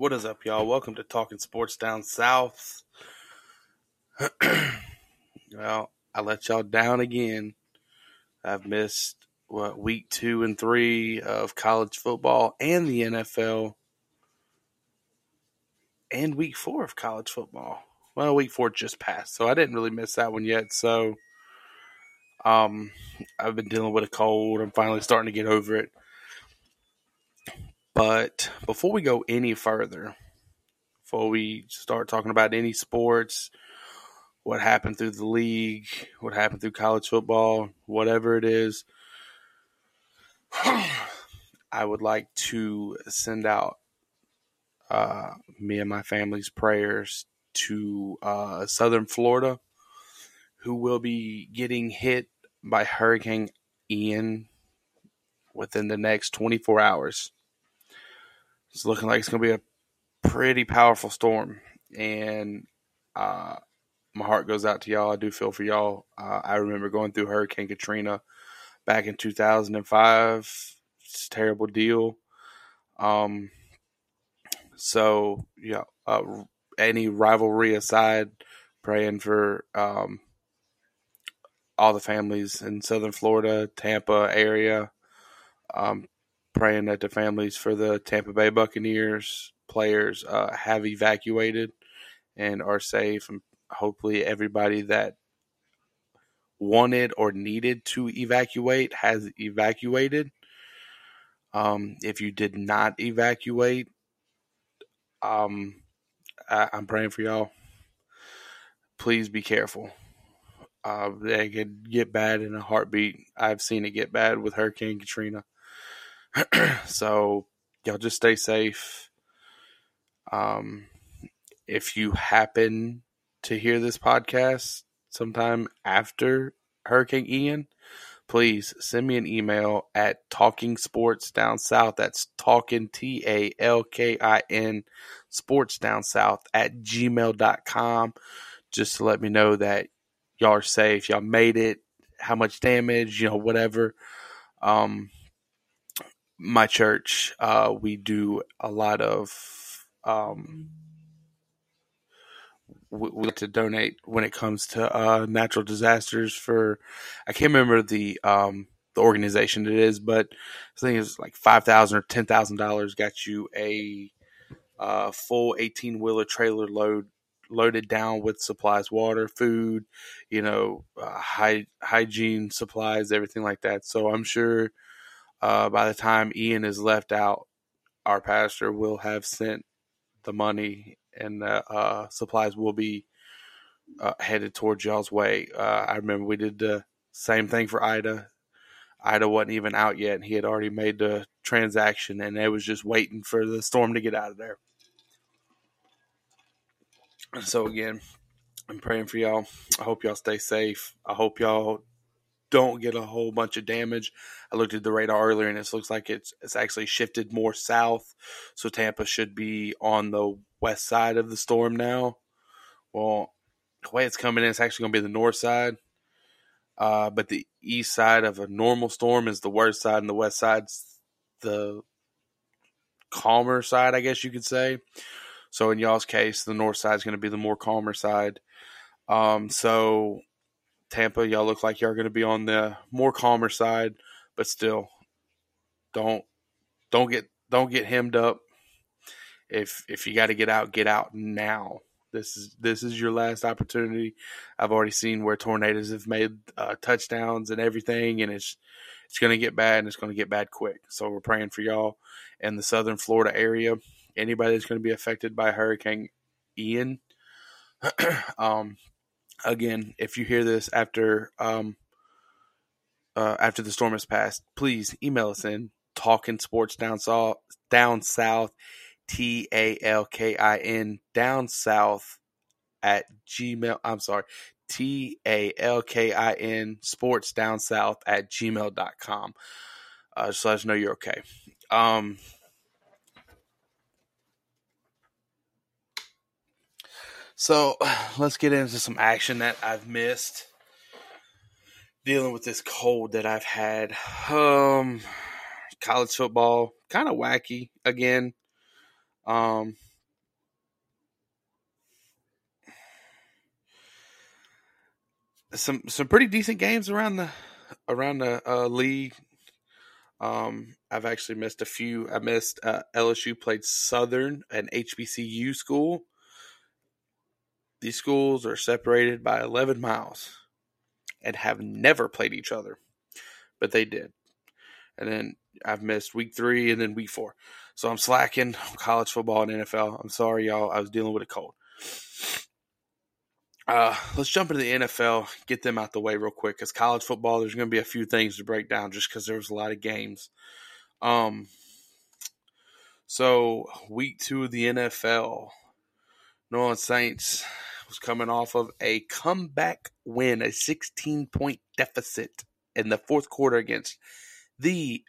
What is up, y'all? Welcome to Talking Sports Down South. well, I let y'all down again. I've missed what week two and three of college football and the NFL, and week four of college football. Well, week four just passed, so I didn't really miss that one yet. So, um, I've been dealing with a cold. I'm finally starting to get over it. But before we go any further, before we start talking about any sports, what happened through the league, what happened through college football, whatever it is, I would like to send out uh, me and my family's prayers to uh, Southern Florida, who will be getting hit by Hurricane Ian within the next 24 hours. It's looking like it's going to be a pretty powerful storm, and uh, my heart goes out to y'all. I do feel for y'all. Uh, I remember going through Hurricane Katrina back in 2005. It's a terrible deal. Um, so yeah, uh, any rivalry aside, praying for um, all the families in Southern Florida, Tampa area. Um, praying that the families for the Tampa Bay Buccaneers players uh, have evacuated and are safe, and hopefully everybody that wanted or needed to evacuate has evacuated. Um, if you did not evacuate, um, I, am praying for y'all. Please be careful. Uh, they could get bad in a heartbeat. I've seen it get bad with Hurricane Katrina. so y'all just stay safe. Um, if you happen to hear this podcast sometime after Hurricane Ian, please send me an email at talking sports down south. That's talking T A L K I N sports down south at gmail.com. Just to let me know that y'all are safe, y'all made it, how much damage, you know, whatever. Um, my church, uh, we do a lot of um, we, we like to donate when it comes to uh, natural disasters. For I can't remember the um, the organization it is, but I think it's like five thousand or ten thousand dollars got you a uh, full eighteen wheeler trailer load loaded down with supplies, water, food, you know, uh, hy- hygiene supplies, everything like that. So I'm sure uh, by the time Ian is left out, our pastor will have sent the money and the uh, supplies will be uh, headed towards y'all's way. Uh, I remember we did the same thing for Ida. Ida wasn't even out yet, and he had already made the transaction, and it was just waiting for the storm to get out of there. So again, I'm praying for y'all. I hope y'all stay safe. I hope y'all don't get a whole bunch of damage. I looked at the radar earlier and it looks like it's it's actually shifted more south. So Tampa should be on the west side of the storm now. Well, the way it's coming in, it's actually going to be the north side. Uh, but the east side of a normal storm is the worst side, and the west side's the calmer side, I guess you could say. So in y'all's case, the north side is going to be the more calmer side. Um, so Tampa, y'all look like y'all are going to be on the more calmer side, but still, don't don't get don't get hemmed up. If if you got to get out, get out now. This is this is your last opportunity. I've already seen where tornadoes have made uh, touchdowns and everything, and it's it's going to get bad, and it's going to get bad quick. So we're praying for y'all in the southern Florida area. Anybody that's going to be affected by Hurricane Ian, um, again, if you hear this after um, uh, after the storm has passed, please email us in talking sports down south down south T A L K I N down south at gmail I'm sorry T A L K I N sports down south at gmail.com. Uh, just let us know you're okay. Um, So let's get into some action that I've missed. Dealing with this cold that I've had. Um, college football, kind of wacky again. Um, some some pretty decent games around the around the uh, league. Um, I've actually missed a few. I missed uh, LSU played Southern, an HBCU school. These schools are separated by 11 miles and have never played each other, but they did. And then I've missed week three and then week four. So I'm slacking on college football and NFL. I'm sorry, y'all. I was dealing with a cold. Uh, let's jump into the NFL, get them out the way real quick. Because college football, there's going to be a few things to break down just because there was a lot of games. Um, so week two of the NFL, New Orleans Saints was coming off of a comeback win, a 16 point deficit in the fourth quarter against the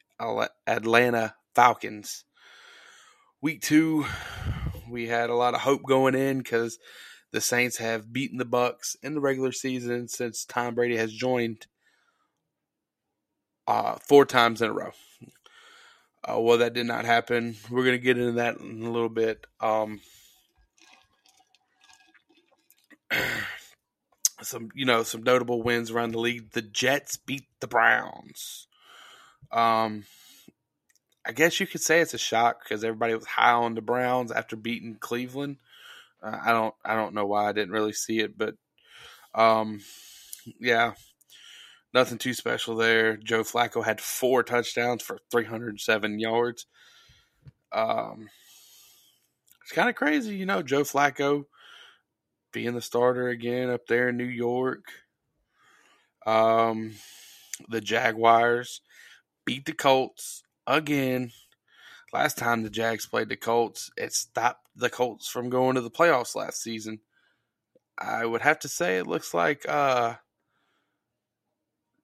Atlanta Falcons. Week two, we had a lot of hope going in because the Saints have beaten the Bucks in the regular season since Tom Brady has joined uh, four times in a row. Uh, well, that did not happen. We're going to get into that in a little bit. Um, some, you know, some notable wins around the league. The Jets beat the Browns. Um, I guess you could say it's a shock because everybody was high on the Browns after beating Cleveland. Uh, I don't I don't know why I didn't really see it, but um, yeah, nothing too special there. Joe Flacco had four touchdowns for 307 yards. Um, it's kind of crazy, you know, Joe Flacco being the starter again up there in New York. Um, the Jaguars beat the Colts again. Last time the Jags played the Colts, it stopped the Colts from going to the playoffs last season. I would have to say it looks like uh,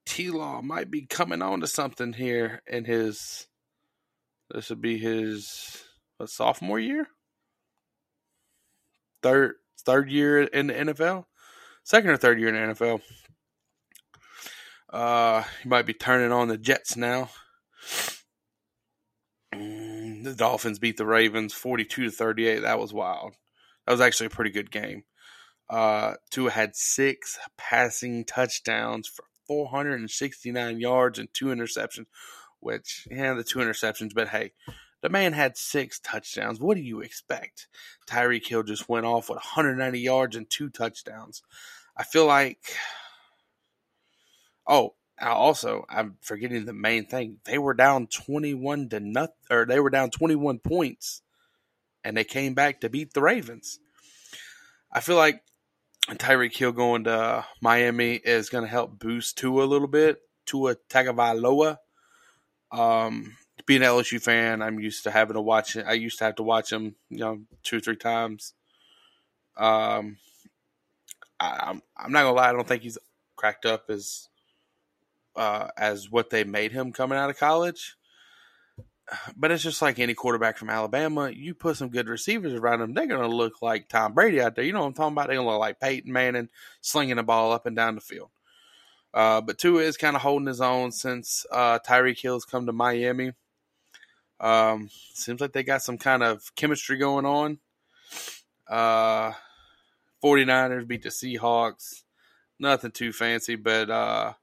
T Law might be coming on to something here in his. This would be his what, sophomore year, third third year in the NFL, second or third year in the NFL. Uh, he might be turning on the Jets now. Mm, the Dolphins beat the Ravens 42 to 38. That was wild. That was actually a pretty good game. Uh, Tua had six passing touchdowns for 469 yards and two interceptions, which, yeah, the two interceptions, but hey, the man had six touchdowns. What do you expect? Tyreek Hill just went off with 190 yards and two touchdowns. I feel like. Oh, also, I'm forgetting the main thing. They were down 21 to nothing, or they were down 21 points, and they came back to beat the Ravens. I feel like Tyreek Hill going to Miami is going to help boost Tua a little bit. Tua Tagovailoa. Um, being an LSU fan, I'm used to having to watch it. I used to have to watch him, you know, two or three times. Um, I, I'm I'm not gonna lie. I don't think he's cracked up as uh, as what they made him coming out of college. But it's just like any quarterback from Alabama. You put some good receivers around them, they're to look like Tom Brady out there. You know what I'm talking about? They're to look like Peyton Manning slinging the ball up and down the field. Uh, but Tua is kind of holding his own since uh, Tyreek Hill's come to Miami. Um, seems like they got some kind of chemistry going on. Uh, 49ers beat the Seahawks. Nothing too fancy, but uh,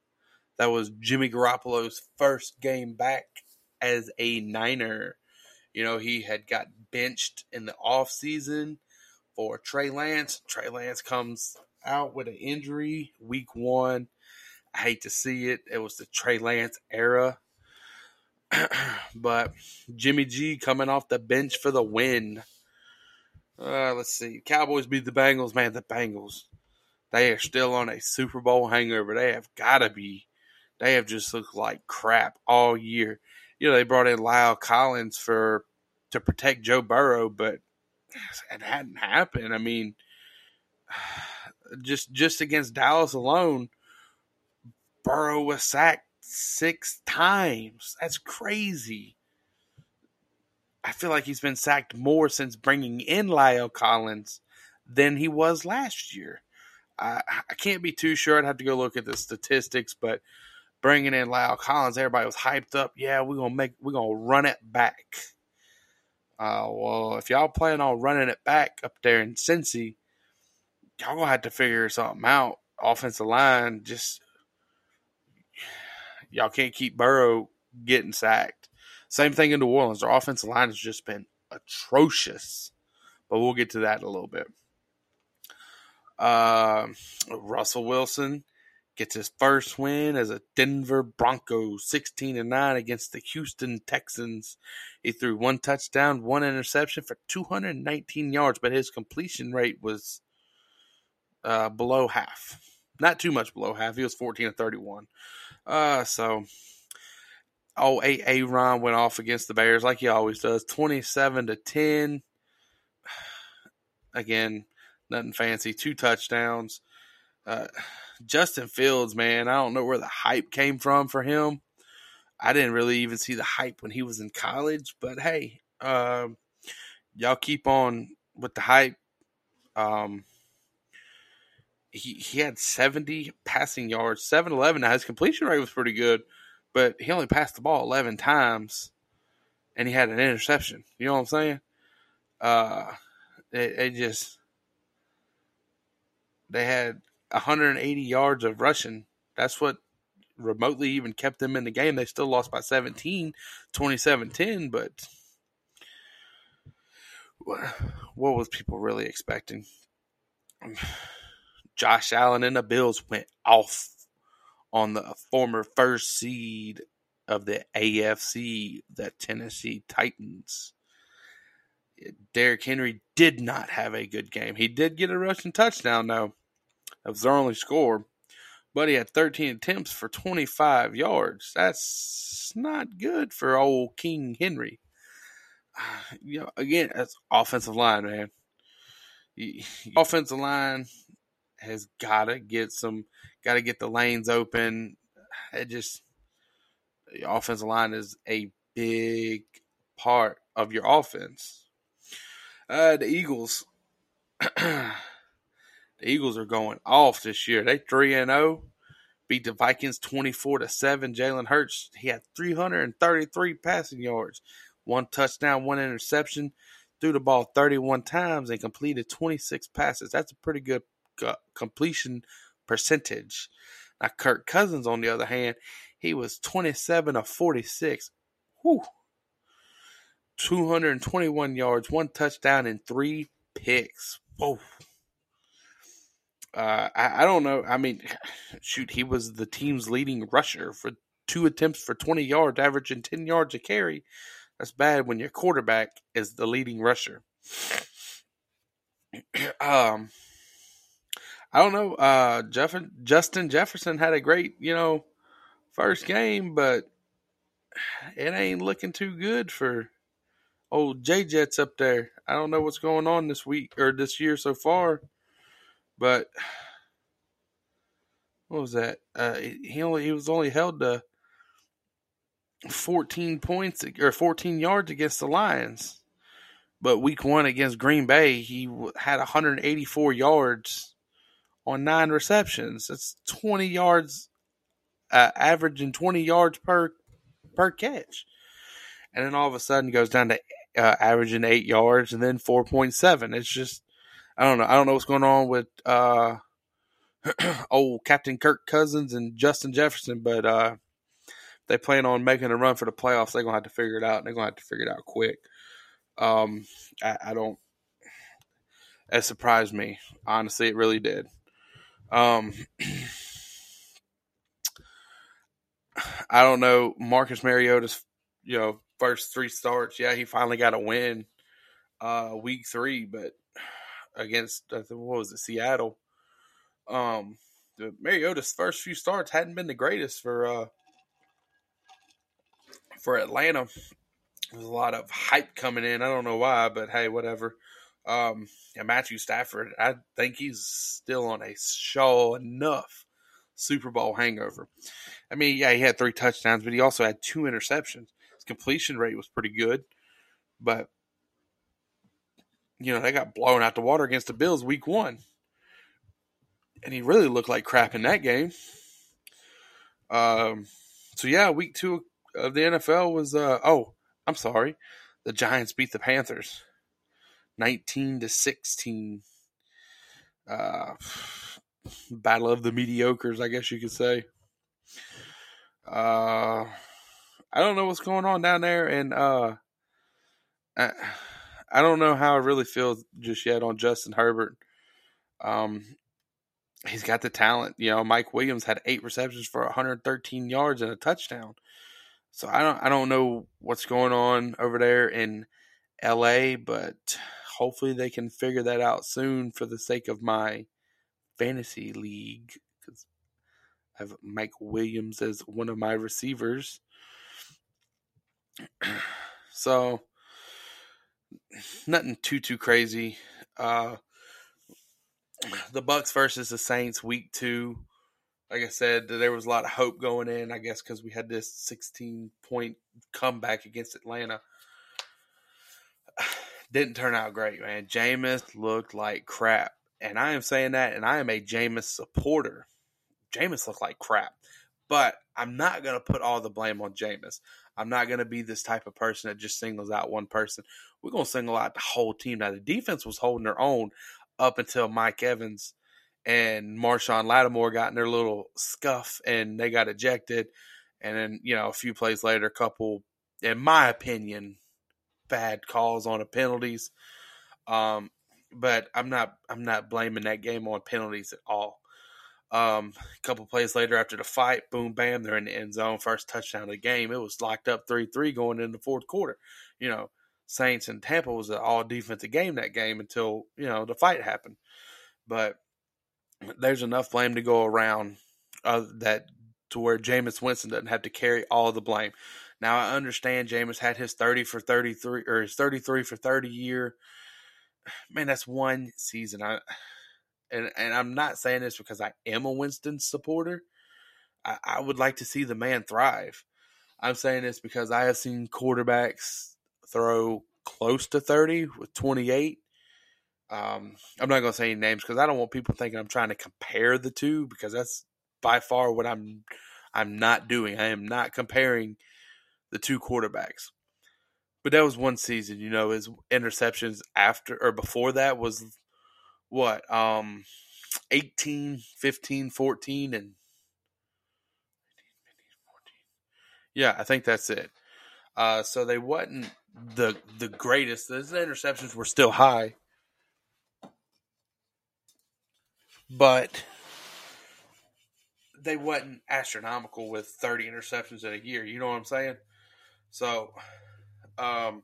that was Jimmy Garoppolo's first game back as a Niner. You know, he had got benched in the off season for Trey Lance. Trey Lance comes out with an injury week one. I hate to see it. It was the Trey Lance era. but Jimmy G coming off the bench for the win. Uh, let's see. Cowboys beat the Bengals. Man, the Bengals, they are still on a Super Bowl hangover. They have got to be they have just looked like crap all year. You know, they brought in La'el Collins for to protect Joe Burrow, but it hadn't happened. I mean, just just against Dallas alone, Burrow was sacked six times. That's crazy. I feel like he's been sacked more since bringing in La'el Collins than he was last year. I, I can't be too sure. I'd have to go look at the statistics, but bringing in La'el Collins, everybody was hyped up. Yeah, we're gonna make we're gonna run it back. Uh, well, if y'all plan on running it back up there in Cincy, y'all gonna have to figure something out offensive line just y'all can't keep Burrow getting sacked. Same thing in New Orleans. Their offensive line has just been atrocious. But we'll get to that in a little bit. Uh, Russell Wilson gets his first win as a Denver Broncos, 16 and 9 against the Houston Texans. He threw one touchdown, one interception for 219 yards, but his completion rate was uh, below half. Not too much below half. He was 14 and 31. Uh, so, oh, A. Ron went off against the Bears like he always does, 27 to 10. Again, nothing fancy. Two touchdowns. Uh, Justin Fields, man, I don't know where the hype came from for him. I didn't really even see the hype when he was in college, but hey, uh, y'all keep on with the hype. Um, he he had 70 passing yards, 7-11. Now his completion rate was pretty good, but he only passed the ball 11 times, and he had an interception. You know what I'm saying? Uh, it, it just they had 180 yards of rushing. That's what remotely even kept them in the game. They still lost by 17, 27-10, but what was people really expecting? Josh Allen and the Bills went off on the former first seed of the AFC, the Tennessee Titans. Derrick Henry did not have a good game. He did get a rushing touchdown, though. That was their only score. But he had 13 attempts for 25 yards. That's not good for old King Henry. You know, again, that's offensive line, man. offensive line has got to get some, got to get the lanes open. It just, the offensive line is a big part of your offense. Uh, the Eagles, the Eagles are going off this year. They three and zero, oh. beat the Vikings twenty four to seven. Jalen Hurts he had three hundred and thirty three passing yards, one touchdown, one interception. Threw the ball thirty one times and completed twenty six passes. That's a pretty good completion percentage. Now Kirk Cousins, on the other hand, he was twenty seven of forty six. Whew. 221 yards, one touchdown, and three picks. Whoa. Uh, I, I, don't know. I mean, shoot, he was the team's leading rusher for two attempts for 20 yards, averaging 10 yards a carry. That's bad when your quarterback is the leading rusher. um, I don't know. Uh, Jeff- Justin Jefferson had a great, you know, first game, but it ain't looking too good for old J Jets up there. I don't know what's going on this week or this year so far, but what was that? Uh, he only he was only held to 14 points or 14 yards against the Lions. But week one against Green Bay, he had 184 yards on nine receptions. That's 20 yards, uh, averaging 20 yards per per catch. And then all of a sudden goes down to uh, averaging eight yards and then 4.7. It's just, I don't know. I don't know what's going on with uh, old Captain Kirk Cousins and Justin Jefferson, but uh, they plan on making a run for the playoffs. They're going to have to figure it out, and they're going to have to figure it out quick. Um, I, I don't, it surprised me. Honestly, it really did. Um, I don't know. Marcus Mariota's, you know, first three starts, yeah, he finally got a win uh week three, but against what was it, Seattle. Um Mariota's first few starts hadn't been the greatest for uh for Atlanta. There's a lot of hype coming in. I don't know why, but hey, whatever. Um, yeah, Matthew Stafford, I think he's still on a show enough Super Bowl hangover. I mean, yeah, he had three touchdowns, but he also had two interceptions His completion rate was pretty good, but you know they got blown out the water against the Bills week one, and he really looked like crap in that game. Um, so yeah, week two of the NFL was uh oh I'm sorry, the Giants beat the Panthers, nineteen to sixteen. Uh, battle of the mediocres, I guess you could say. Uh, I don't know what's going on down there, and uh, I, I don't know how I really feel just yet on Justin Herbert. Um, he's got the talent. You know, Mike Williams had eight receptions for 113 yards and a touchdown. So I don't I don't know what's going on over there in LA, but hopefully they can figure that out soon for the sake of my fantasy league because I have Mike Williams as one of my receivers. so nothing too too crazy. Uh, the Bucks versus the Saints week two. Like I said, there was a lot of hope going in. I guess because we had this 16 point comeback against Atlanta. Didn't turn out great, man. Jameis looked like crap, and I am saying that, and I am a Jameis supporter. Jameis looked like crap, but I'm not gonna put all the blame on Jameis. I'm not gonna be this type of person that just singles out one person. We're gonna single out the whole team. Now the defense was holding their own up until Mike Evans and Marshon Lattimore got in their little scuff and they got ejected. And then, you know, a few plays later, a couple, in my opinion, bad calls on penalties. Um, but I'm not I'm not blaming that game on penalties at all. Um, a couple plays later after the fight, boom, bam, they're in the end zone. First touchdown of the game. It was locked up three three going into the fourth quarter. You know, Saints and Tampa was an all defensive game that game until you know the fight happened. But there's enough blame to go around uh, that to where Jameis Winston doesn't have to carry all the blame. Now I understand Jameis had his thirty for thirty three or his thirty three for thirty year. Man, that's one season. I and and I'm not saying this because I am a Winston supporter. I, I would like to see the man thrive. I'm saying this because I have seen quarterbacks throw close to 30 with 28. Um, I'm not going to say any names because I don't want people thinking I'm trying to compare the two because that's by far what I'm I'm not doing. I am not comparing the two quarterbacks. But that was one season, you know, his interceptions after or before that was what? Um 18, 15, 14 and Yeah, I think that's it. Uh, so they wasn't the the greatest. The interceptions were still high, but they wasn't astronomical with 30 interceptions in a year. You know what I'm saying? So, um,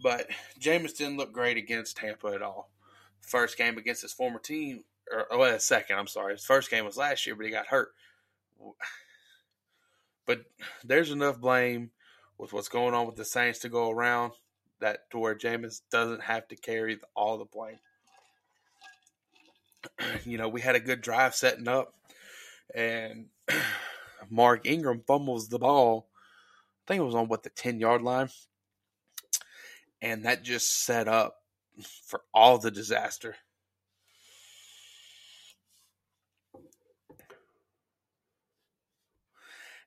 but Jameis didn't look great against Tampa at all. First game against his former team, or well, second. I'm sorry. His first game was last year, but he got hurt. But there's enough blame with what's going on with the Saints to go around that to where Jameis doesn't have to carry all the blame. you know, we had a good drive setting up, and Mark Ingram fumbles the ball. I think it was on what the ten yard line, and that just set up for all the disaster.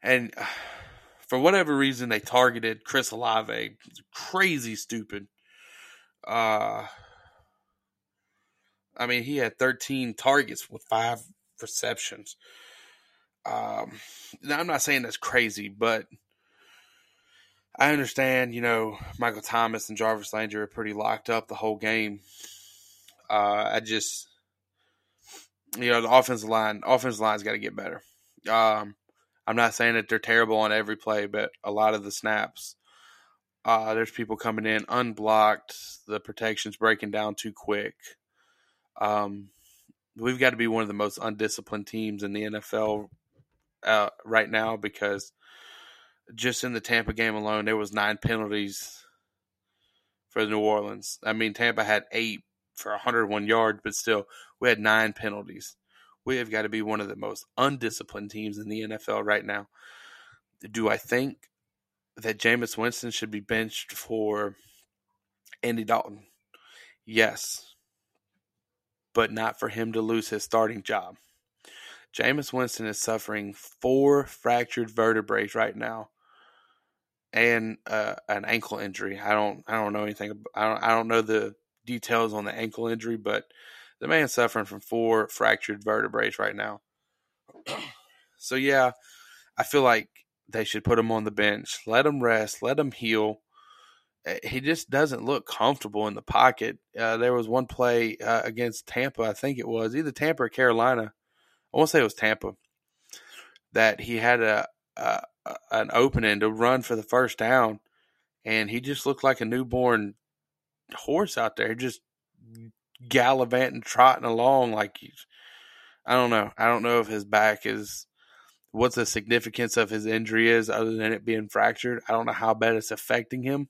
And for whatever reason, they targeted Chris Olave. Crazy stupid. Uh, I mean, he had 13 targets with five receptions. Um, now, I'm not saying that's crazy, but I understand, you know, Michael Thomas and Jarvis Landry are pretty locked up the whole game. Uh, I just, you know, the offensive line, offensive line's got to get better. Um, I'm not saying that they're terrible on every play, but a lot of the snaps, uh, there's people coming in unblocked. The protection's breaking down too quick. Um, we've got to be one of the most undisciplined teams in the NFL uh, right now because just in the Tampa game alone, there was nine penalties for New Orleans. I mean, Tampa had eight for 101 yards, but still, we had nine penalties we have got to be one of the most undisciplined teams in the NFL right now. Do I think that Jameis Winston should be benched for Andy Dalton? Yes. But not for him to lose his starting job. Jameis Winston is suffering four fractured vertebrae right now and uh, an ankle injury. I don't I don't know anything I don't I don't know the details on the ankle injury, but The man's suffering from four fractured vertebrae right now. so yeah, I feel like they should put him on the bench, let him rest, let him heal. Eh, he just doesn't look comfortable in the pocket. Uh, there was one play uh, against Tampa, I think it was either Tampa or Carolina. I want to say it was Tampa that he had a, a an opening to run for the first down, and he just looked like a newborn horse out there, just gallivanting, trotting along like he's. I don't know. I don't know if his back is what the significance of his injury is, other than it being fractured. I don't know how bad it's affecting him.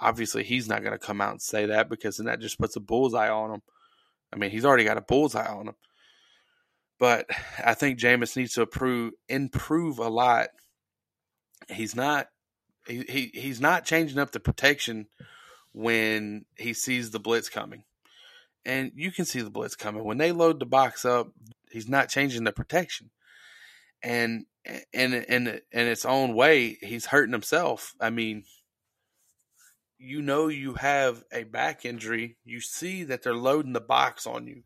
Obviously, he's not going to come out and say that because then that just puts a bullseye on him. I mean, he's already got a bullseye on him. But I think Jameis needs to improve, improve a lot. He's not he, he he's not changing up the protection when he sees the blitz coming. And you can see the blitz coming. When they load the box up, he's not changing the protection. And in in in its own way, he's hurting himself. I mean, you know you have a back injury. You see that they're loading the box on you.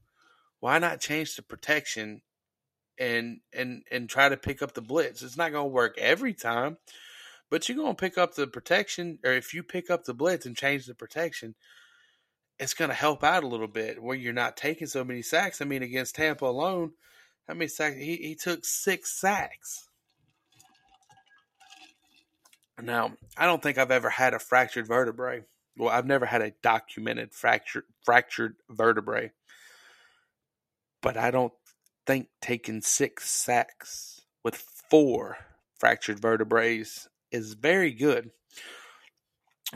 Why not change the protection and and and try to pick up the blitz? It's not going to work every time, but you're going to pick up the protection, or if you pick up the blitz and change the protection, it's going to help out a little bit where you're not taking so many sacks. I mean, against Tampa alone, how many sacks? He, he took six sacks. Now, I don't think I've ever had a fractured vertebrae. Well, I've never had a documented fractured fractured vertebrae. But I don't think taking six sacks with four fractured vertebrae is very good.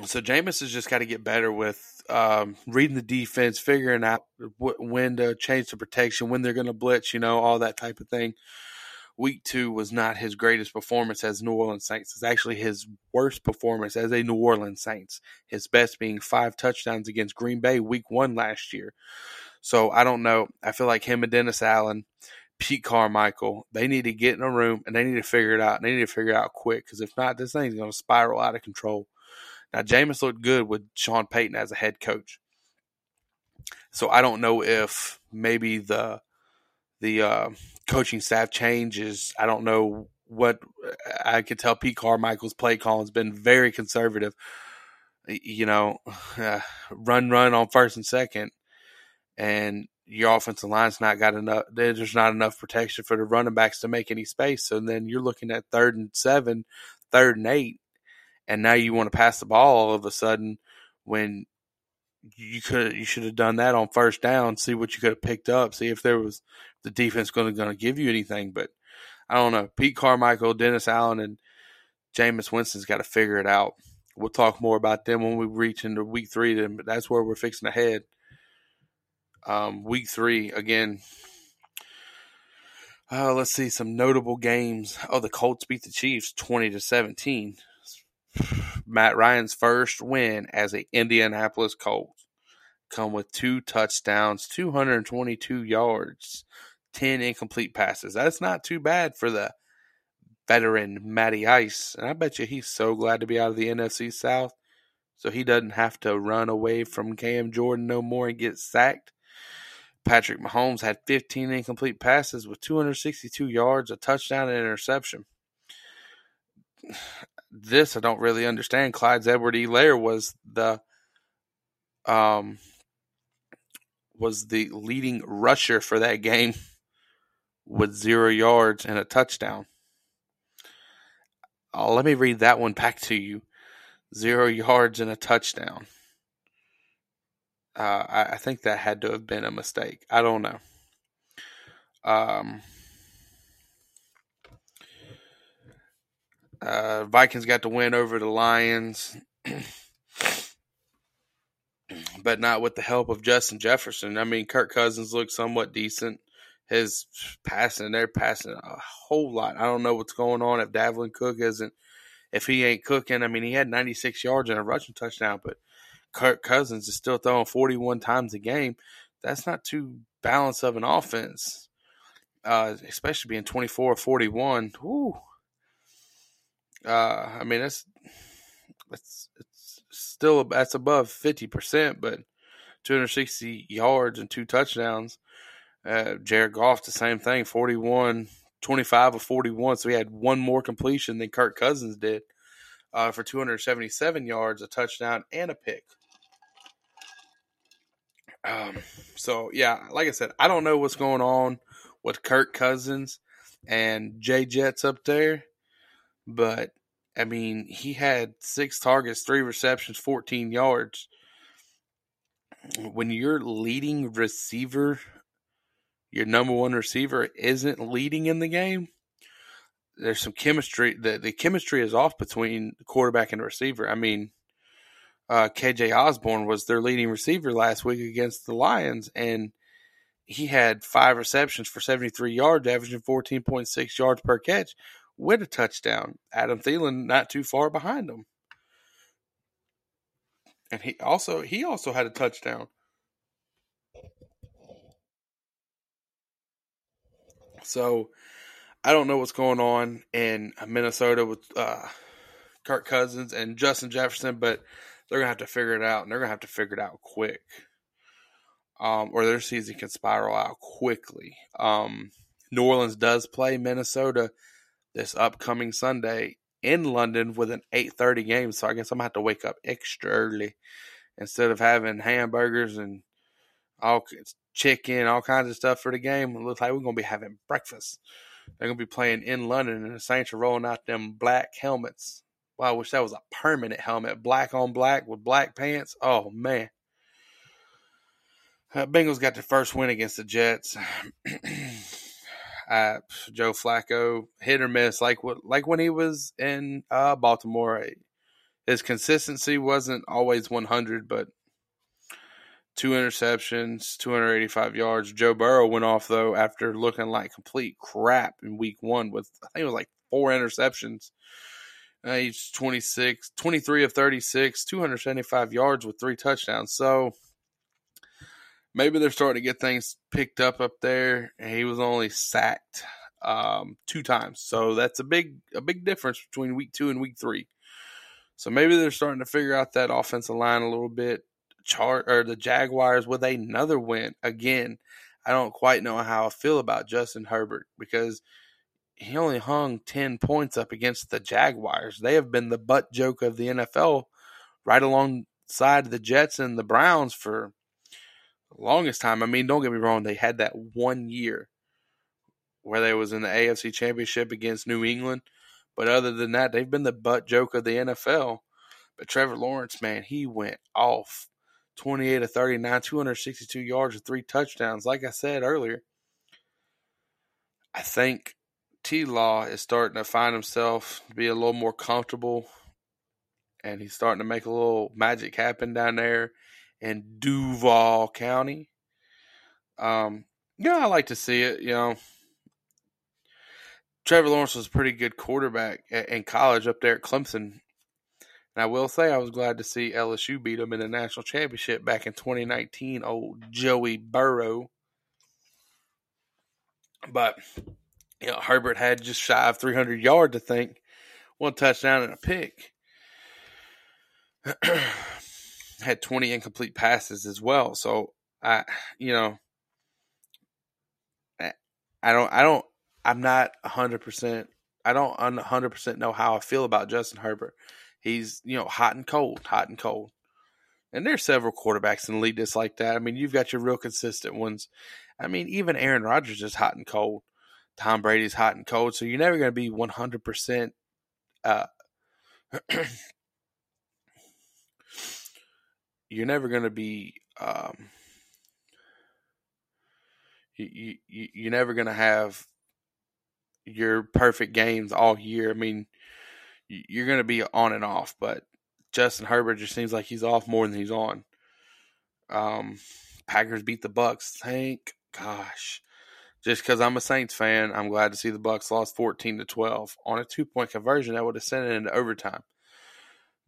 So Jameis has just got to get better with um, reading the defense, figuring out when to change the protection, when they're going to blitz, you know, all that type of thing. Week two was not his greatest performance as New Orleans Saints. It's actually his worst performance as a New Orleans Saints. His best being five touchdowns against Green Bay week one last year. So I don't know. I feel like him and Dennis Allen Pete Carmichael. They need to get in a room and they need to figure it out. They need to figure it out quick because if not, this thing's going to spiral out of control. Now, Jameis looked good with Sean Payton as a head coach. So I don't know if maybe the the uh, coaching staff changes. I don't know what I could tell. Pete Carmichael's play calling has been very conservative. You know, uh, run, run on first and second, and your offensive line's not got enough. There's not enough protection for the running backs to make any space. So then you're looking at third and seven, third and eight, and now you want to pass the ball all of a sudden when you could you should have done that on first down. See what you could have picked up. See if there was the defense going to going to give you anything. But I don't know. Pete Carmichael, Dennis Allen, and Jameis Winston's got to figure it out. We'll talk more about them when we reach into week three. Then, but that's where we're fixing to head. Um, week three again. Uh, let's see some notable games. Oh, the Colts beat the Chiefs twenty to seventeen. Matt Ryan's first win as a Indianapolis Colt. Come with two touchdowns, 222 yards, 10 incomplete passes. That's not too bad for the veteran Matty Ice. And I bet you he's so glad to be out of the NFC South so he doesn't have to run away from Cam Jordan no more and get sacked. Patrick Mahomes had 15 incomplete passes with 262 yards, a touchdown, and interception. This I don't really understand. Clyde's Edwards-Helaire was the um was the leading rusher for that game with zero yards and a touchdown. Oh, let me read that one back to you. Zero yards and a touchdown. Uh, I, I, think that had to have been a mistake. I don't know. Um, uh, Vikings got to win over the Lions, but not with the help of Justin Jefferson. I mean, Kirk Cousins looked somewhat decent. His passing, they're passing a whole lot. I don't know what's going on if Dalvin Cook isn't, if he ain't cooking. I mean, he had 96 yards and a rushing touchdown, but Kirk Cousins is still throwing 41 times a game, that's not too balanced of an offense, uh, especially being 24 or 41. Whoo. Uh, I mean, that's, that's, it's still, that's above 50%, but 260 yards and two touchdowns. Uh, Jared Goff, the same thing, 41, 25 of 41. So he had one more completion than Kirk Cousins did uh, for 277 yards, a touchdown, and a pick. Um, so yeah, like I said, I don't know what's going on with Kirk Cousins and Jay Jets up there, but I mean, he had six targets, three receptions, 14 yards. When your leading receiver, your number one receiver, isn't leading in the game, there's some chemistry. The, the chemistry is off between the quarterback and receiver. I mean, uh, KJ Osborn was their leading receiver last week against the Lions, and he had five receptions for 73 yards, averaging 14.6 yards per catch with a touchdown. Adam Thielen not too far behind him. And he also he also had a touchdown. So I don't know what's going on in Minnesota with uh, Kirk Cousins and Justin Jefferson, but they're gonna have to figure it out, and they're gonna have to figure it out quick, um, or their season can spiral out quickly. Um, New Orleans does play Minnesota this upcoming Sunday in London with an 8:30 game. So I guess I'm gonna have to wake up extra early instead of having hamburgers and all chicken, all kinds of stuff for the game. It looks like we're gonna be having breakfast. They're gonna be playing in London, and the Saints are rolling out them black helmets. Wow, I wish that was a permanent helmet, black on black with black pants. Oh man. Uh, Bengals got their first win against the Jets. uh, Joe Flacco hit or miss, like what like when he was in uh, Baltimore. His consistency wasn't always 100, but two interceptions, 285 yards. Joe Burrow went off though after looking like complete crap in Week One with I think it was like four interceptions. Uh, he's 26, 23 of 36, 275 yards with three touchdowns. So maybe they're starting to get things picked up up there. He was only sacked um, two times, so that's a big a big difference between week two and week three. So maybe they're starting to figure out that offensive line a little bit. Chart or the Jaguars with another win again. I don't quite know how I feel about Justin Herbert because he only hung 10 points up against the Jaguars. They have been the butt joke of the NFL right alongside the Jets and the Browns for the longest time. I mean, don't get me wrong, they had that one year where they was in the AFC Championship against New England, but other than that, they've been the butt joke of the NFL. But Trevor Lawrence, man, he went off. 28 to 39, 262 yards and three touchdowns. Like I said earlier, I think T Law is starting to find himself to be a little more comfortable and he's starting to make a little magic happen down there in Duval County. Um, yeah, I like to see it. You know, Trevor Lawrence was a pretty good quarterback in college up there at Clemson. And I will say I was glad to see LSU beat him in the national championship back in 2019. Old Joey Burrow. But you know, Herbert had just shy of 300 yards, I think, one touchdown and a pick. had 20 incomplete passes as well. So I, you know, I don't, I don't, I'm not 100%. I don't 100% know how I feel about Justin Herbert. He's, you know, hot and cold, hot and cold. And there's several quarterbacks in the league that's like that. I mean, you've got your real consistent ones. I mean, even Aaron Rodgers is hot and cold. Tom Brady's hot and cold. So you're never going to be 100% uh, you're never going to be um, you, you you're never going to have your perfect games all year. I mean, you're going to be on and off, but Justin Herbert just seems like he's off more than he's on. Um, Packers beat the Bucks. Thank gosh. Just because I'm a Saints fan, I'm glad to see the Bucks lost 14 to 12 on a two point conversion that would have sent it into overtime.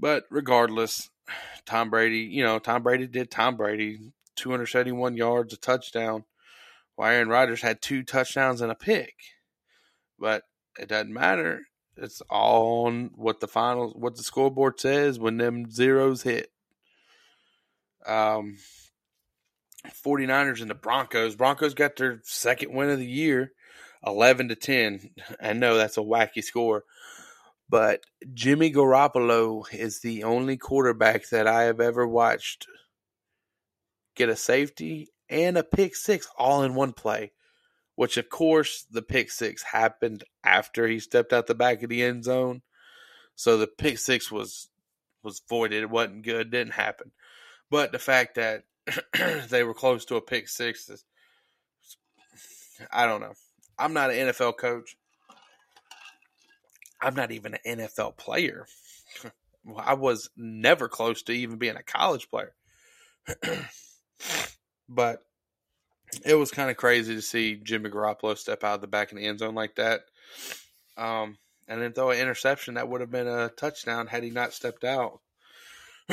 But regardless, Tom Brady, you know, Tom Brady did Tom Brady, 271 yards, a touchdown, while Aaron Rodgers had two touchdowns and a pick. But it doesn't matter. It's all on what the final, what the scoreboard says when them zeros hit. Um, 49ers and the Broncos. Broncos got their second win of the year, 11 to 10. I know that's a wacky score, but Jimmy Garoppolo is the only quarterback that I have ever watched get a safety and a pick six all in one play. Which, of course, the pick six happened after he stepped out the back of the end zone. So the pick six was was voided. It wasn't good. Didn't happen. But the fact that they were close to a pick six I don't know. I'm not an NFL coach. I'm not even an NFL player. I was never close to even being a college player. but it was kind of crazy to see Jimmy Garoppolo step out of the back of the end zone like that. Um, and then throw an interception that would have been a touchdown had he not stepped out.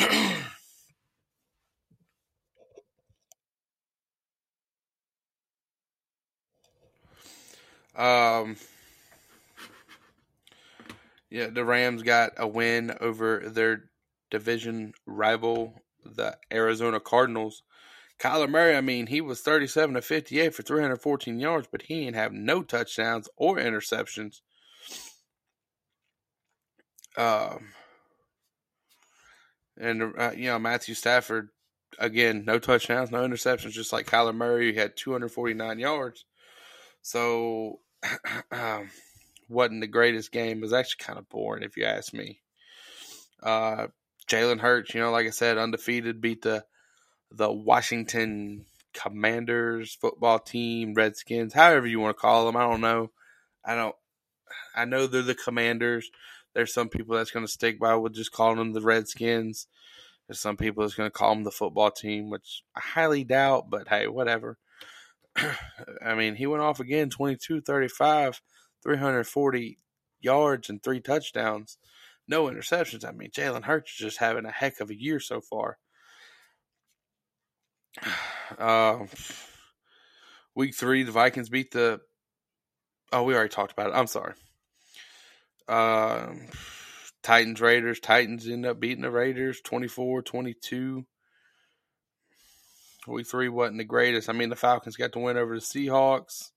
um, yeah, the Rams got a win over their division rival, the Arizona Cardinals. Kyler Murray, I mean, he was 37 to 58 for 314 yards, but he didn't have no touchdowns or interceptions. Um, and uh, you know Matthew Stafford again, no touchdowns, no interceptions, just like Kyler Murray, he had 249 yards. So, um, wasn't the greatest game. It was actually kind of boring, if you ask me. Uh, Jalen Hurts, you know, like I said, undefeated, beat the the Washington Commanders football team, Redskins, however you want to call them. I don't know. I don't. I know they're the Commanders. There's some people that's going to stick by with just calling them the Redskins. There's some people that's going to call them the football team, which I highly doubt, but hey, whatever. I mean, he went off again 22 35, 340 yards, and three touchdowns. No interceptions. I mean, Jalen Hurts is just having a heck of a year so far. Uh, week three, the Vikings beat the. Oh, we already talked about it. I'm sorry. Uh, Titans Raiders. Titans end up beating the Raiders 24 22. Week three wasn't the greatest. I mean, the Falcons got to win over the Seahawks.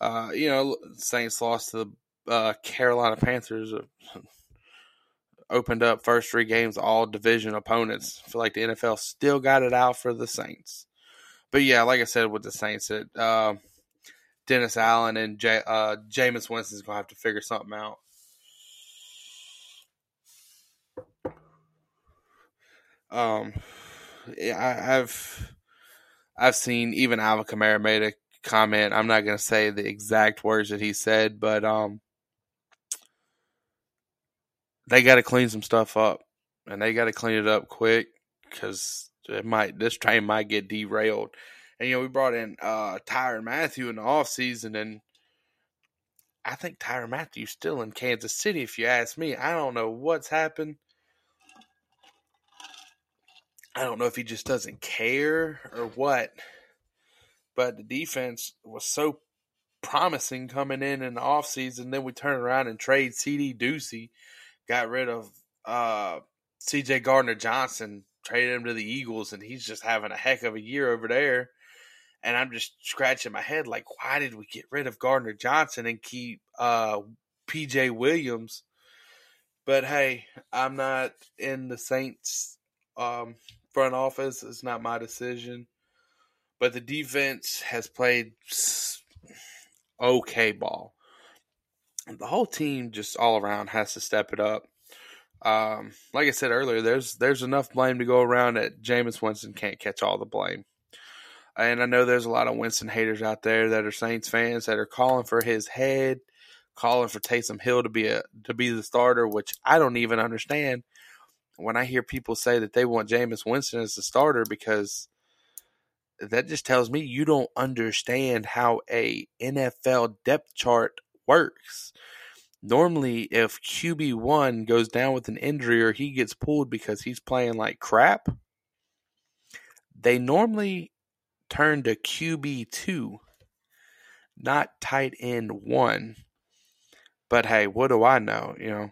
Uh, you know, Saints lost to the uh, Carolina Panthers. Uh, opened up first three games, all division opponents. I feel like the NFL still got it out for the Saints. But yeah, like I said with the Saints, it, uh, Dennis Allen and J- uh, Jameis Winston's to have to figure something out. Um, I, have I've seen even Alvin Kamara made a comment. I'm not going to say the exact words that he said, but um, they got to clean some stuff up, and they got to clean it up quick because it might this train might get derailed. And you know, we brought in uh Tyrann Mathieu in the off season, and I think Tyrann Mathieu's still in Kansas City. If you ask me, I don't know what's happened. I don't know if he just doesn't care or what, but the defense was so promising coming in in the offseason. Then we turn around and trade CD Ducey, got rid of uh, CJ Gardner Johnson, traded him to the Eagles, and he's just having a heck of a year over there. And I'm just scratching my head like, why did we get rid of Gardner Johnson and keep uh, PJ Williams? But hey, I'm not in the Saints um, front office. It's not my decision. But the defense has played okay ball. The whole team, just all around, has to step it up. Um, like I said earlier, there's there's enough blame to go around that Jameis Winston can't catch all the blame. And I know there's a lot of Winston haters out there that are Saints fans that are calling for his head, calling for Taysom Hill to be a to be the starter, which I don't even understand when I hear people say that they want Jameis Winston as the starter because that just tells me you don't understand how a NFL depth chart works. Normally, if QB1 goes down with an injury or he gets pulled because he's playing like crap, they normally turn to QB2, not tight end 1. But hey, what do I know, you know?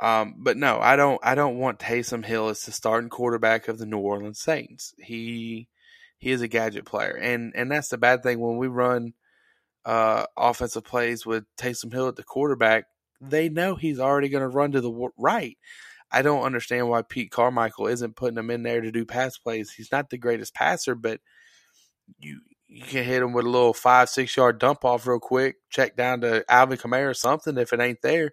Um, but no, I don't. I don't want Taysom Hill as the starting quarterback of the New Orleans Saints. He he is a gadget player, and and that's the bad thing when we run uh, offensive plays with Taysom Hill at the quarterback. They know he's already going to run to the right. I don't understand why Pete Carmichael isn't putting him in there to do pass plays. He's not the greatest passer, but you you can hit him with a little five six yard dump off real quick, check down to Alvin Kamara or something if it ain't there.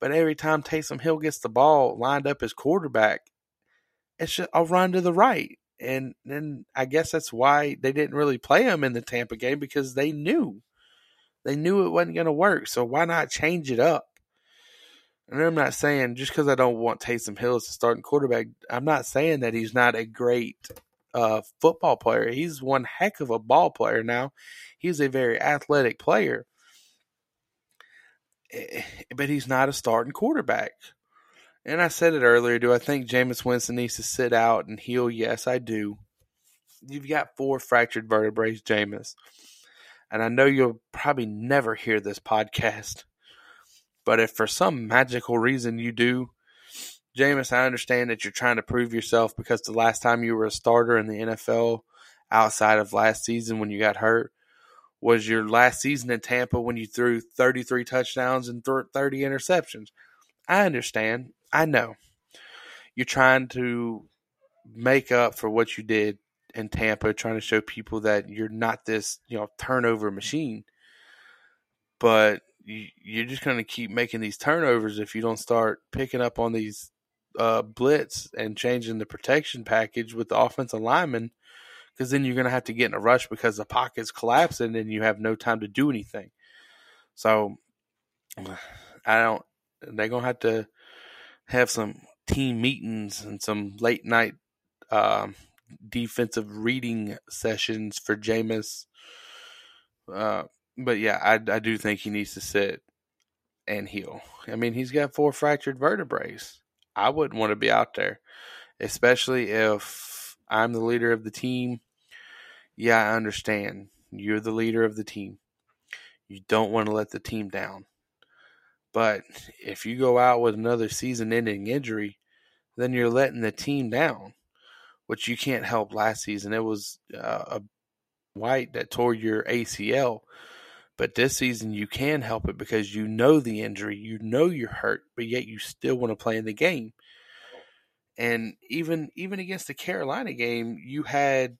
But every time Taysom Hill gets the ball lined up as quarterback, it's just a run to the right. And then I guess that's why they didn't really play him in the Tampa game because they knew. They knew it wasn't going to work. So why not change it up? And I'm not saying just because I don't want Taysom Hill as a starting quarterback, I'm not saying that he's not a great uh, football player. He's one heck of a ball player now. He's a very athletic player. Eh, but he's not a starting quarterback. And I said it earlier. Do I think Jameis Winston needs to sit out and heal? Yes, I do. You've got four fractured vertebrae, Jameis. And I know you'll probably never hear this podcast. But if for some magical reason you do, Jameis, I understand that you're trying to prove yourself because the last time you were a starter in the NFL outside of last season when you got hurt was your last season in Tampa when you threw 33 touchdowns and 30 interceptions. I understand. I know. You're trying to make up for what you did in Tampa, trying to show people that you're not this, you know, turnover machine. But you, are just going to keep making these turnovers if you don't start picking up on these uh, blitz and changing the protection package with the offensive lineman, because then you're going to have to get in a rush because the pocket's collapsing and you have no time to do anything. So I don't. They're going to have to have some team meetings and some late night uh, defensive reading sessions for Jameis. Uh, but yeah, I, I do think he needs to sit and heal. I mean, he's got four fractured vertebrae. I wouldn't want to be out there, especially if I'm the leader of the team. Yeah, I understand. You're the leader of the team. You don't want to let the team down. But if you go out with another season ending injury, then you're letting the team down, which you can't help last season. It was uh, a White that tore your ACL. But this season, you can help it because you know the injury, you know you're hurt, but yet you still want to play in the game. And even even against the Carolina game, you had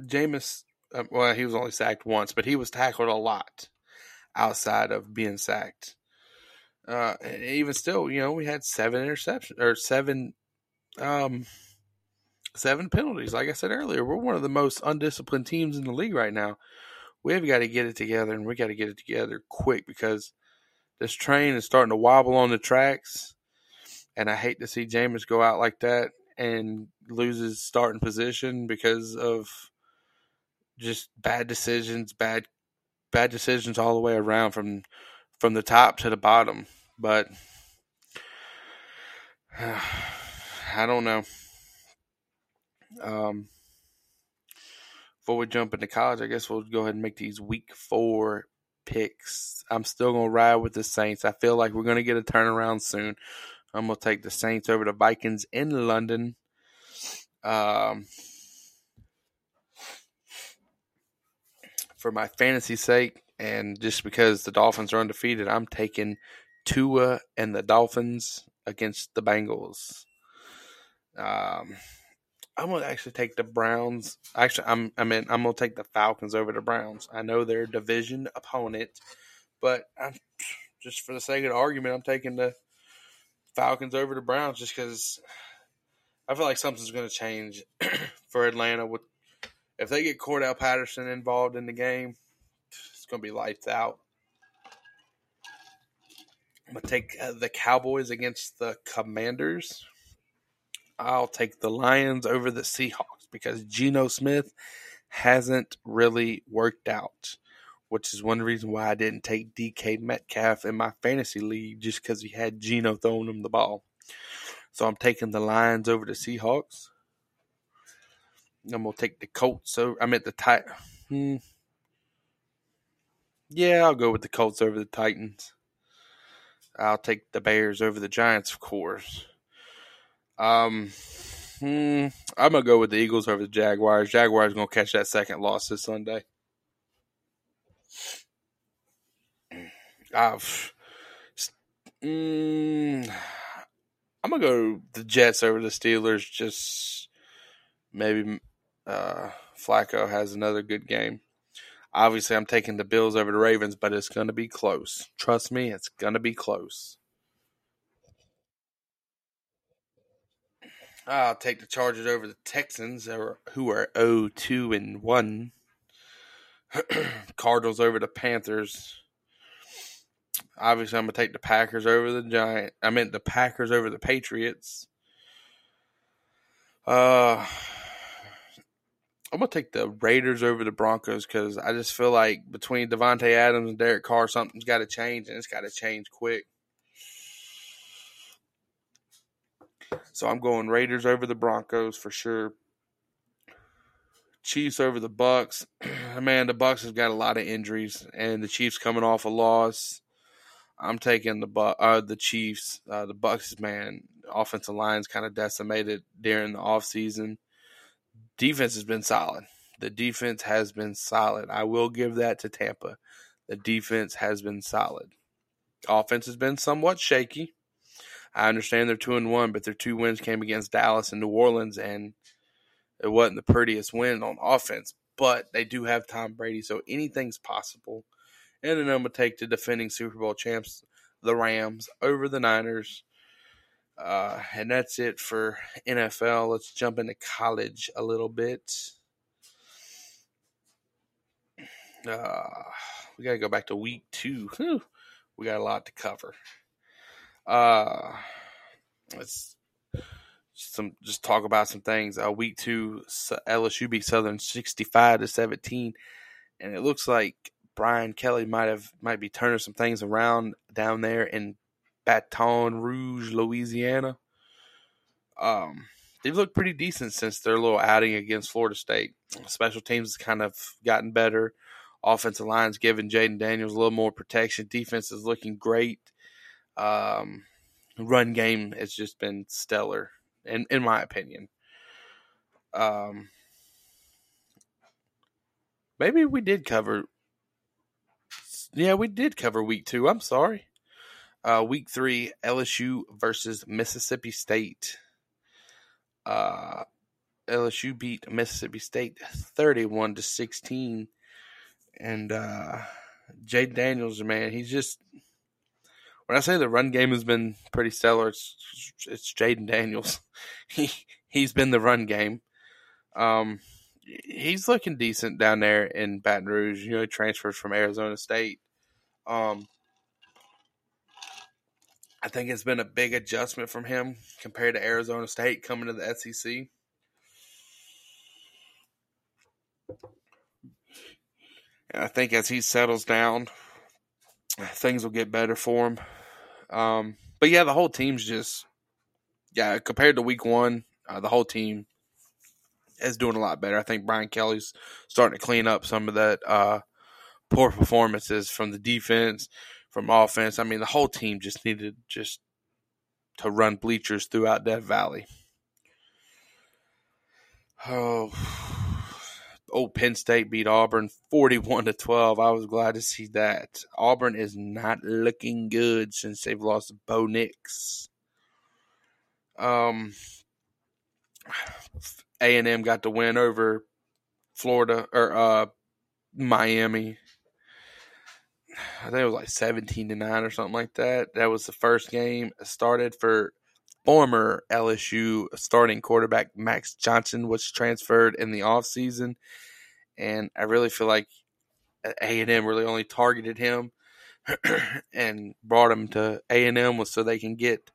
Jameis. Uh, well, he was only sacked once, but he was tackled a lot outside of being sacked. Uh, even still, you know, we had seven interceptions or seven, um, seven penalties. Like I said earlier, we're one of the most undisciplined teams in the league right now. We've got to get it together, and we got to get it together quick because this train is starting to wobble on the tracks. And I hate to see Jameis go out like that and lose his starting position because of just bad decisions, bad bad decisions all the way around from from the top to the bottom. But I don't know. Um, before we jump into college, I guess we'll go ahead and make these week four picks. I'm still gonna ride with the Saints. I feel like we're gonna get a turnaround soon. I'm gonna take the Saints over the Vikings in London. Um, for my fantasy sake, and just because the Dolphins are undefeated, I'm taking Tua and the Dolphins against the Bengals. Um, I'm gonna actually take the Browns. Actually, I'm I mean I'm gonna take the Falcons over the Browns. I know they're division opponent, but I'm just for the sake of the argument, I'm taking the Falcons over the Browns just because I feel like something's gonna change for Atlanta with if they get Cordarrelle Patterson involved in the game. It's gonna be lights out. I'm gonna take uh, the Cowboys against the Commanders. I'll take the Lions over the Seahawks because Geno Smith hasn't really worked out, which is one reason why I didn't take DK Metcalf in my fantasy league just because he had Geno throwing him the ball. So I'm taking the Lions over the Seahawks. I'm gonna take the Colts over. I'm at the tight. Hmm. Yeah, I'll go with the Colts over the Titans. I'll take the Bears over the Giants, of course. Um, hmm, I'm gonna go with the Eagles over the Jaguars. Jaguars gonna catch that second loss this Sunday. Uh, mm, I'm gonna go the Jets over the Steelers. Just maybe uh, Flacco has another good game. Obviously, I'm taking the Bills over the Ravens, but it's gonna be close. Trust me, it's gonna be close. I'll take the Chargers over the Texans, who are 0-2 and 1. Cardinals over the Panthers. Obviously, I'm gonna take the Packers over the Giant. I meant the Packers over the Patriots. Uh, I'm gonna take the Raiders over the Broncos because I just feel like between Davante Adams and Derek Carr, something's got to change, and it's got to change quick. So I'm going Raiders over the Broncos for sure. Chiefs over the Bucks. Man, the Bucks have got a lot of injuries, and the Chiefs coming off a loss. I'm taking the uh, the Chiefs. Uh, the Bucks, man, offensive line's kind of decimated during the offseason. Defense has been solid. The defense has been solid. I will give that to Tampa. The defense has been solid. Offense has been somewhat shaky. I understand they're two and one, but their two wins came against Dallas and New Orleans, and it wasn't the prettiest win on offense. But they do have Tom Brady, so anything's possible. And then I'm gonna take the defending Super Bowl champs, the Rams, over the Niners. Uh, and that's it for NFL. Let's jump into college a little bit. Uh, we gotta go back to week two. Whew. We got a lot to cover. Uh, let's some just talk about some things. Uh, week two, LSU beat Southern sixty-five to seventeen, and it looks like Brian Kelly might have might be turning some things around down there in Baton Rouge, Louisiana. Um, they've looked pretty decent since their little outing against Florida State. Special teams has kind of gotten better. Offensive line's giving Jayden Daniels a little more protection. Defense is looking great. Um, run game has just been stellar, in in my opinion. Um, maybe we did cover. Yeah, we did cover week two. I'm sorry. Uh, week three, LSU versus Mississippi State. Uh, LSU beat Mississippi State 31 to 16. And uh, Jay Daniels, man, he's just when I say the run game has been pretty stellar, it's it's Jayden Daniels. He he's been the run game. Um, he's looking decent down there in Baton Rouge. You know, he transferred from Arizona State. Um, I think it's been a big adjustment from him compared to Arizona State coming to the SEC. And I think as he settles down, things will get better for him. Um, but yeah, the whole team's just yeah compared to week one, uh, the whole team is doing a lot better. I think Brian Kelly's starting to clean up some of that uh, poor performances from the defense, from offense. I mean, the whole team just needed just to run bleachers throughout Death Valley. Oh oh, Penn State beat Auburn 41 to 12. I was glad to see that. Auburn is not looking good since they've lost Bo Nix. Um, A&M got the win over Florida or uh Miami. I think it was like 17 to 9 or something like that. That was the first game started for former LSU starting quarterback Max Johnson was transferred in the offseason. And I really feel like A&M really only targeted him and brought him to A&M was so they can get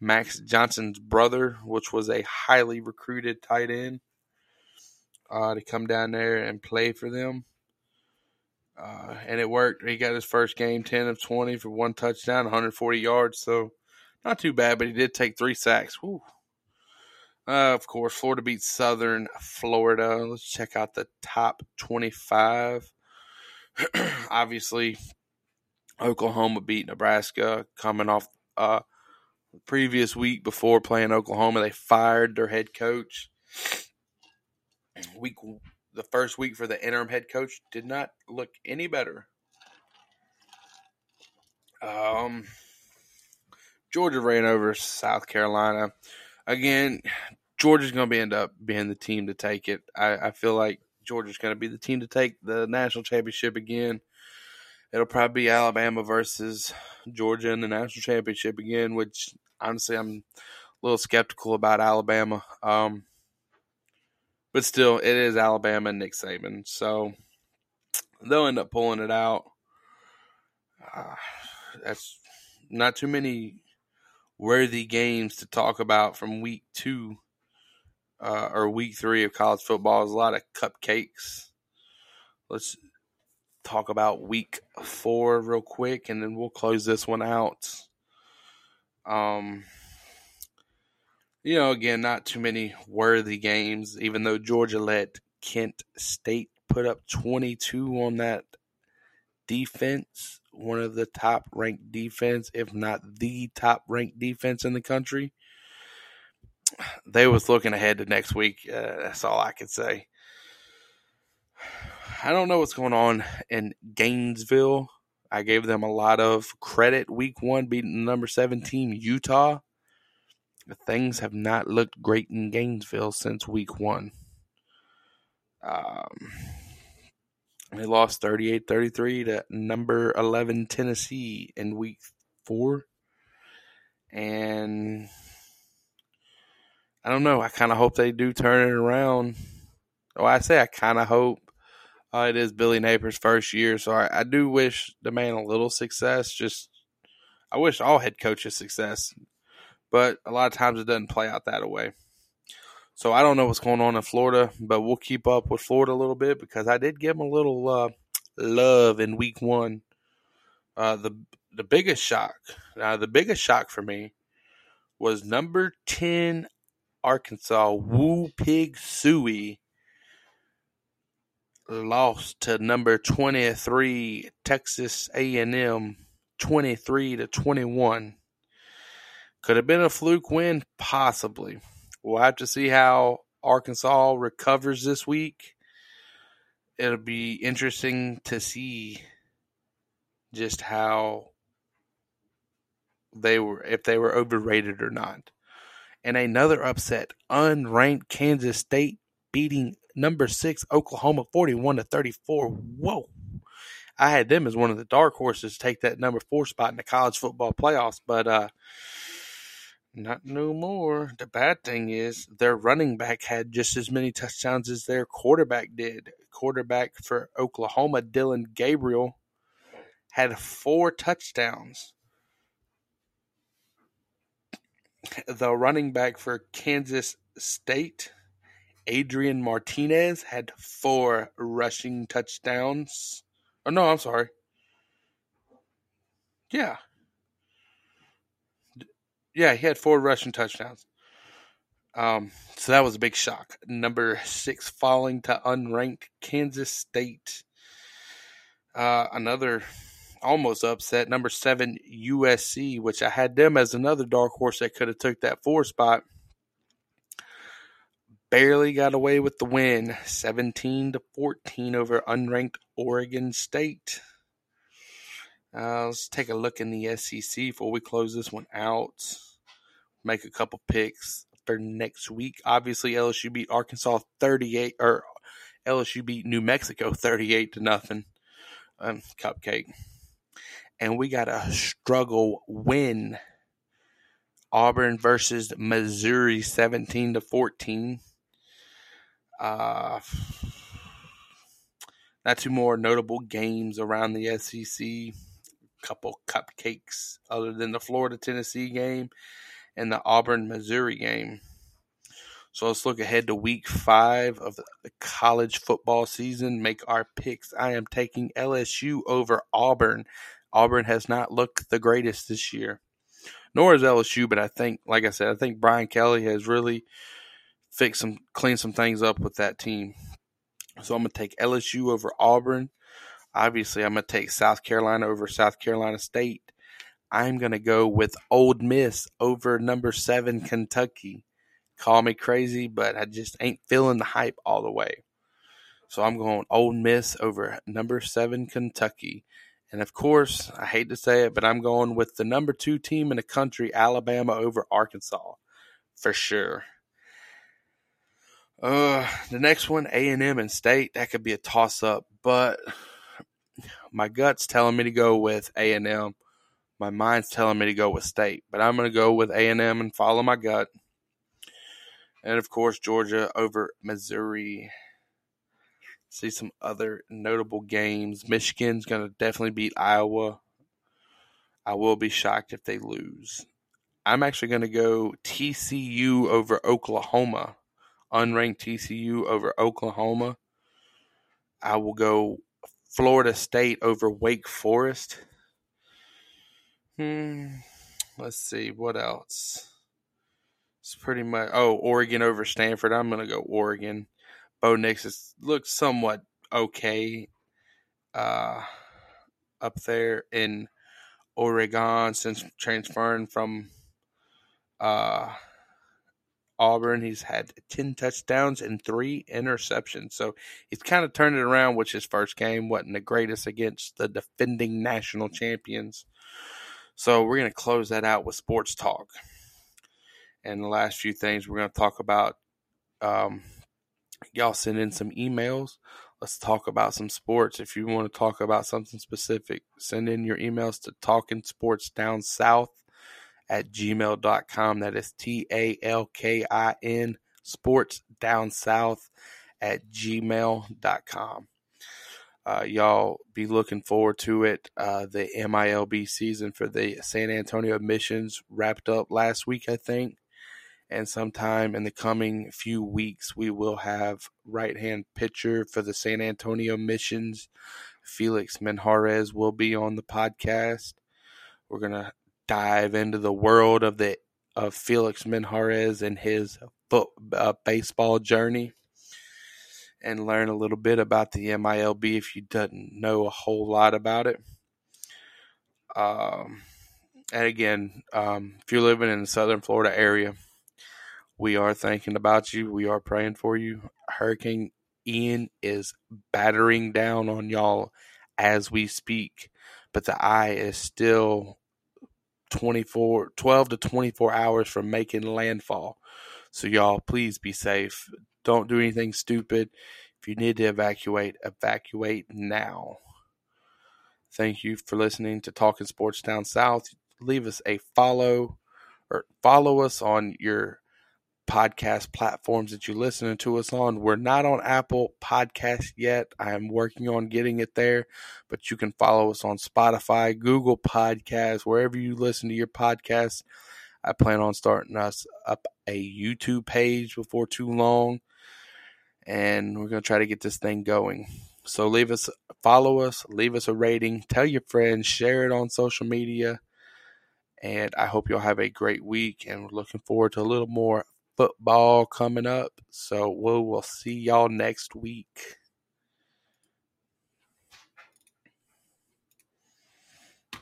Max Johnson's brother, which was a highly recruited tight end, uh, to come down there and play for them. Uh, and it worked. He got his first game, 10 of 20 for one touchdown, 140 yards. So not too bad, but he did take three sacks. Uh, of course, Florida beats Southern Florida. Let's check out the top 25. Obviously, Oklahoma beat Nebraska, coming off uh, previous week before playing Oklahoma, they fired their head coach. Week the first week for the interim head coach did not look any better. Um, Georgia ran over South Carolina. Again, Georgia's going to end up being the team to take it. I, I feel like Georgia's going to be the team to take the national championship again. It'll probably be Alabama versus Georgia in the national championship again, which honestly I'm a little skeptical about Alabama. Um, but still, it is Alabama and Nick Saban, so they'll end up pulling it out. Uh, that's not too many worthy games to talk about from week two uh, or week three of college football. There's a lot of cupcakes. Let's talk about week four real quick, and then we'll close this one out. Um, you know, again, not too many worthy games, even though Georgia let Kent State put up 22 on that defense, one of the top ranked defense, if not the top ranked defense in the country. They was looking ahead to next week. Uh, that's all I can say. I don't know what's going on in Gainesville. I gave them a lot of credit week one, beating number 17 Utah. Things have not looked great in Gainesville since week one. Um, they lost 38 33 to number 11 Tennessee in week four. And I don't know. I kind of hope they do turn it around. Oh, I say I kind of hope uh, it is Billy Napier's first year, so I, I, do wish the man a little success. Just I wish all head coaches success, but a lot of times it doesn't play out that way. So I don't know what's going on in Florida, but we'll keep up with Florida a little bit because I did give them a little uh, love in Week One. Uh, the the biggest shock, now the biggest shock for me was number ten Arkansas Woo Pig Sooie lost to number 23 Texas A&M 23 to 21. Could have been a fluke win possibly. We'll have to see how Arkansas recovers this week. It'll be interesting to see just how they were if they were overrated or not. And another upset, unranked Kansas State beating number six Oklahoma 41 to 34. Whoa. I had them as one of the dark horses take that number four spot in the college football playoffs, but uh, not no more. The bad thing is their running back had just as many touchdowns as their quarterback did. Quarterback for Oklahoma, Dillon Gabriel, had four touchdowns. The running back for Kansas State, Adrian Martinez had four rushing touchdowns. Oh no, I'm sorry. Yeah. Yeah, he had four rushing touchdowns. Um, so that was a big shock. Number six falling to unranked Kansas State. Uh, another almost upset. Number seven USC, which I had them as another dark horse that could have took that four spot barely got away with the win 17 to 14 over unranked Oregon State. Uh, let's take a look in the SEC before we close this one out. Make a couple picks for next week. Obviously, LSU beat Arkansas 38 or LSU beat New Mexico 38 to nothing. Um, cupcake. And we got a struggle win. Auburn versus Missouri 17 to 14. Uh, not two more notable games around the SEC. A Couple cupcakes other than the Florida Tennessee game and the Auburn Missouri game. So let's look ahead to week five of the college football season. Make our picks. I am taking LSU over Auburn. Auburn has not looked the greatest this year, nor is LSU. But I think, like I said, I think Brian Kelly has really fixed some, cleaned some things up with that team. So I'm going to take LSU over Auburn. Obviously, I'm going to take South Carolina over South Carolina State. I'm going to go with Ole Miss over number seven Kentucky. Call me crazy, but I just ain't feeling the hype all the way. So I'm going Ole Miss over number seven Kentucky. And of course, I hate to say it, but I'm going with the number two team in the country, Alabama over Arkansas, for sure. Uh, the next one, A and M and State, that could be a toss up, but my gut's telling me to go with A and M. My mind's telling me to go with State, but I'm going to go with A and M and follow my gut. And of course, Georgia over Missouri. See some other notable games. Michigan's going to definitely beat Iowa. I will be shocked if they lose. I'm actually going to go TCU over Oklahoma unranked TCU over Oklahoma. I will go Florida State over Wake Forest. Hmm. Let's see what else. It's pretty much oh Oregon over Stanford. I'm gonna go Oregon. Bo Nix is, looks somewhat okay uh, up there in Oregon since transferring from uh, Auburn. He's had 10 touchdowns and three interceptions. So he's kind of turned it around, which his first game wasn't the greatest against the defending national champions. So we're going to close that out with sports talk. And the last few things we're going to talk about. Um, y'all send in some emails. Let's talk about some sports. If you want to talk about something specific, send in your emails to Talking Sports Down South at gmail.com. That is T A L K I N sports down south at gmail.com. Uh, y'all be looking forward to it. Uh, the MILB season for the San Antonio Missions wrapped up last week, I think. And sometime in the coming few weeks, we will have right hand pitcher for the San Antonio Missions. Felix Menjarez will be on the podcast. We're going to dive into the world of the of Felix Menjarez and his foot uh, baseball journey and learn a little bit about the MILB if you didn't know a whole lot about it. Um, and again, um, if you're living in the Southern Florida area, we are thinking about you. We are praying for you. Hurricane Ian is battering down on y'all as we speak, but the eye is still 24, 12 to 24 hours from making landfall. So, y'all, please be safe. Don't do anything stupid. If you need to evacuate, evacuate now. Thank you for listening to Talking Sports Down South. Leave us a follow or follow us on your podcast platforms that you're listening to us on. We're not on Apple Podcast yet. I am working on getting it there, but you can follow us on Spotify, Google Podcasts, wherever you listen to your podcasts. I plan on starting us up a YouTube page before too long, and we're going to try to get this thing going. So leave us, follow us, leave us a rating, tell your friends, share it on social media. And I hope you'll have a great week and we're looking forward to a little more football coming up. So we will see y'all next week.